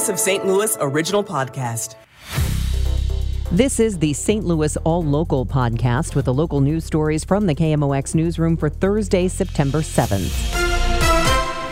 Voice of St. Louis original podcast. This is the St. Louis All Local podcast with the local news stories from the KMOX newsroom for Thursday, September 7th.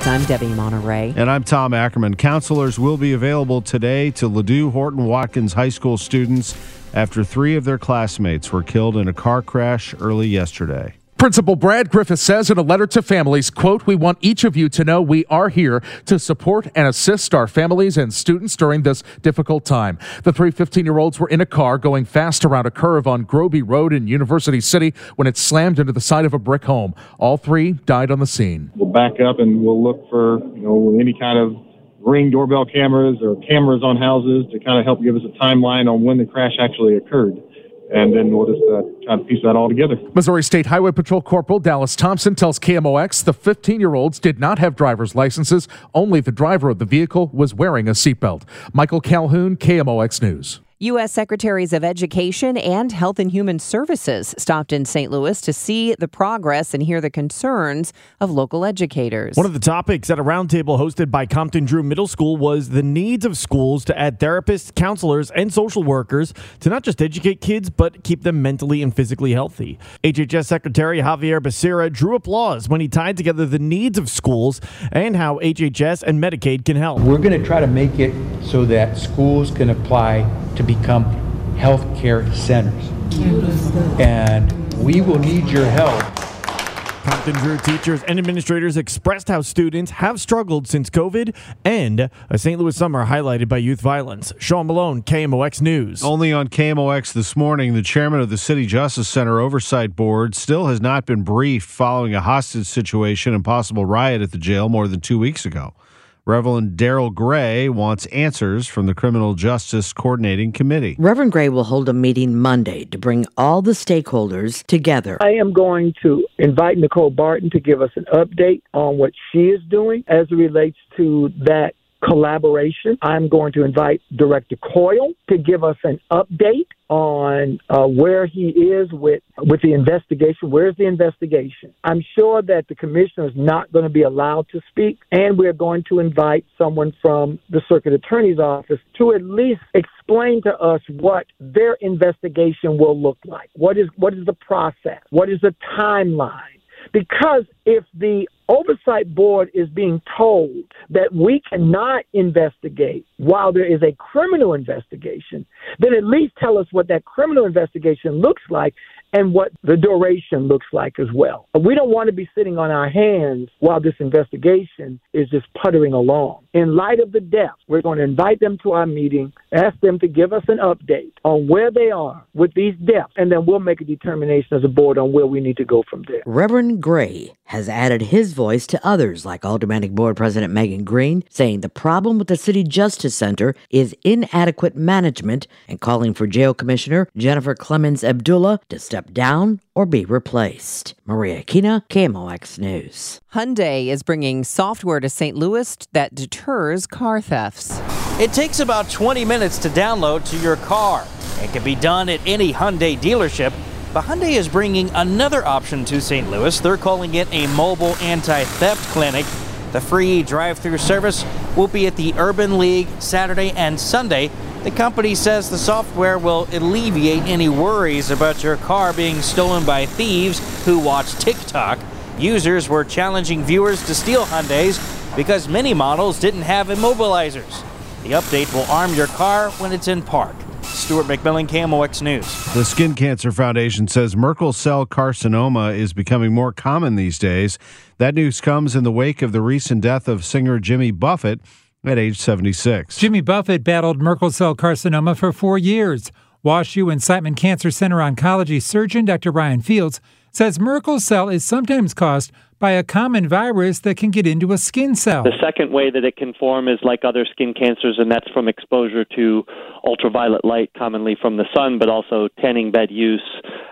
I'm Debbie Monterey. And I'm Tom Ackerman. Counselors will be available today to Ladue Horton Watkins High School students after three of their classmates were killed in a car crash early yesterday. Principal Brad Griffith says in a letter to families, quote, we want each of you to know we are here to support and assist our families and students during this difficult time. The three 15-year-olds were in a car going fast around a curve on Groby Road in University City when it slammed into the side of a brick home. All three died on the scene. We'll back up and we'll look for, you know, any kind of ring doorbell cameras or cameras on houses to kind of help give us a timeline on when the crash actually occurred and then we'll just uh, try to piece that all together. Missouri State Highway Patrol Corporal Dallas Thompson tells KMOX the 15 year olds did not have driver's licenses. Only the driver of the vehicle was wearing a seatbelt. Michael Calhoun, KMOX News. U.S. Secretaries of Education and Health and Human Services stopped in St. Louis to see the progress and hear the concerns of local educators. One of the topics at a roundtable hosted by Compton Drew Middle School was the needs of schools to add therapists, counselors, and social workers to not just educate kids, but keep them mentally and physically healthy. HHS Secretary Xavier Becerra drew applause when he tied together the needs of schools and how HHS and Medicaid can help. We're going to try to make it so that schools can apply to become healthcare centers. And we will need your help. Compton Drew teachers and administrators expressed how students have struggled since COVID and a St. Louis summer highlighted by youth violence. Sean Malone, KMOX News. Only on KMOX this morning, the chairman of the City Justice Center Oversight Board still has not been briefed following a hostage situation and possible riot at the jail more than two weeks ago. Reverend Daryl Gray wants answers from the Criminal Justice Coordinating Committee. Reverend Gray will hold a meeting Monday to bring all the stakeholders together. I am going to invite Nicole Barton to give us an update on what she is doing as it relates to that collaboration. I'm going to invite Director Coyle to give us an update on uh, where he is with with the investigation. Where's the investigation? I'm sure that the commissioner is not going to be allowed to speak, and we're going to invite someone from the circuit attorney's office to at least explain to us what their investigation will look like. What is what is the process? What is the timeline? Because if the oversight board is being told that we cannot investigate while there is a criminal investigation, then at least tell us what that criminal investigation looks like and what the duration looks like as well. We don't want to be sitting on our hands while this investigation is just puttering along. In light of the death, we're going to invite them to our meeting, ask them to give us an update on where they are with these deaths, and then we'll make a determination as a board on where we need to go from there. Reverend Gray has added his voice to others, like Aldermanic Board President Megan Green, saying the problem with the City Justice Center is inadequate management and calling for Jail Commissioner Jennifer Clemons Abdullah to step down or be replaced. Maria Kina, KMOX News. Hyundai is bringing software to St. Louis that deters car thefts. It takes about 20 minutes to download to your car. It can be done at any Hyundai dealership. But Hyundai is bringing another option to St. Louis. They're calling it a mobile anti theft clinic. The free drive through service will be at the Urban League Saturday and Sunday. The company says the software will alleviate any worries about your car being stolen by thieves who watch TikTok. Users were challenging viewers to steal Hyundais because many models didn't have immobilizers. The update will arm your car when it's in park. Stuart McMillan, KMOX News. The Skin Cancer Foundation says Merkel cell carcinoma is becoming more common these days. That news comes in the wake of the recent death of singer Jimmy Buffett at age 76. Jimmy Buffett battled Merkel cell carcinoma for four years. WashU and Siteman Cancer Center oncology surgeon Dr. Ryan Fields says Merkel cell is sometimes caused by a common virus that can get into a skin cell. The second way that it can form is like other skin cancers, and that's from exposure to ultraviolet light, commonly from the sun, but also tanning bed use.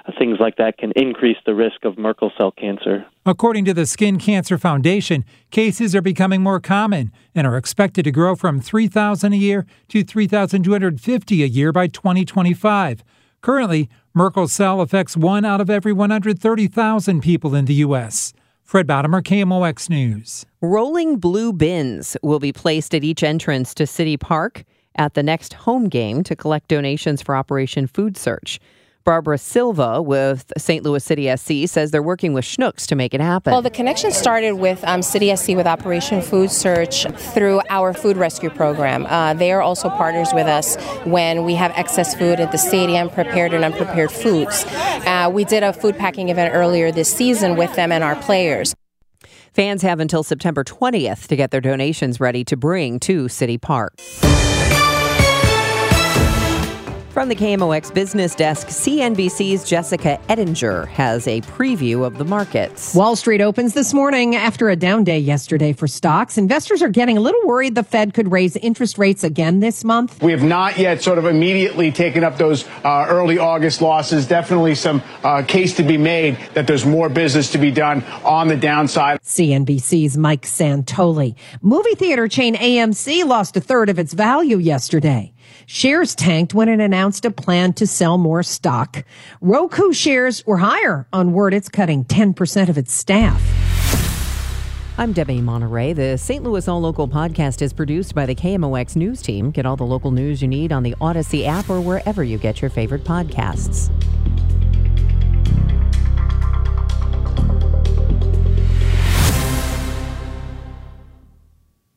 Uh, things like that can increase the risk of Merkel cell cancer. According to the Skin Cancer Foundation, cases are becoming more common and are expected to grow from 3,000 a year to 3,250 a year by 2025. Currently, Merkel cell affects one out of every 130,000 people in the U.S. Fred Bottomer, KMOX News. Rolling blue bins will be placed at each entrance to City Park at the next home game to collect donations for Operation Food Search. Barbara Silva with St. Louis City SC says they're working with Schnucks to make it happen. Well, the connection started with um, City SC with Operation Food Search through our food rescue program. Uh, they are also partners with us when we have excess food at the stadium, prepared and unprepared foods. Uh, we did a food packing event earlier this season with them and our players. Fans have until September 20th to get their donations ready to bring to City Park. From the KMOX business desk, CNBC's Jessica Ettinger has a preview of the markets. Wall Street opens this morning after a down day yesterday for stocks. Investors are getting a little worried the Fed could raise interest rates again this month. We have not yet sort of immediately taken up those uh, early August losses. Definitely some uh, case to be made that there's more business to be done on the downside. CNBC's Mike Santoli. Movie theater chain AMC lost a third of its value yesterday. Shares tanked when it announced a plan to sell more stock. Roku shares were higher on word it's cutting 10% of its staff. I'm Debbie Monterey. The St. Louis All Local podcast is produced by the KMOX News Team. Get all the local news you need on the Odyssey app or wherever you get your favorite podcasts.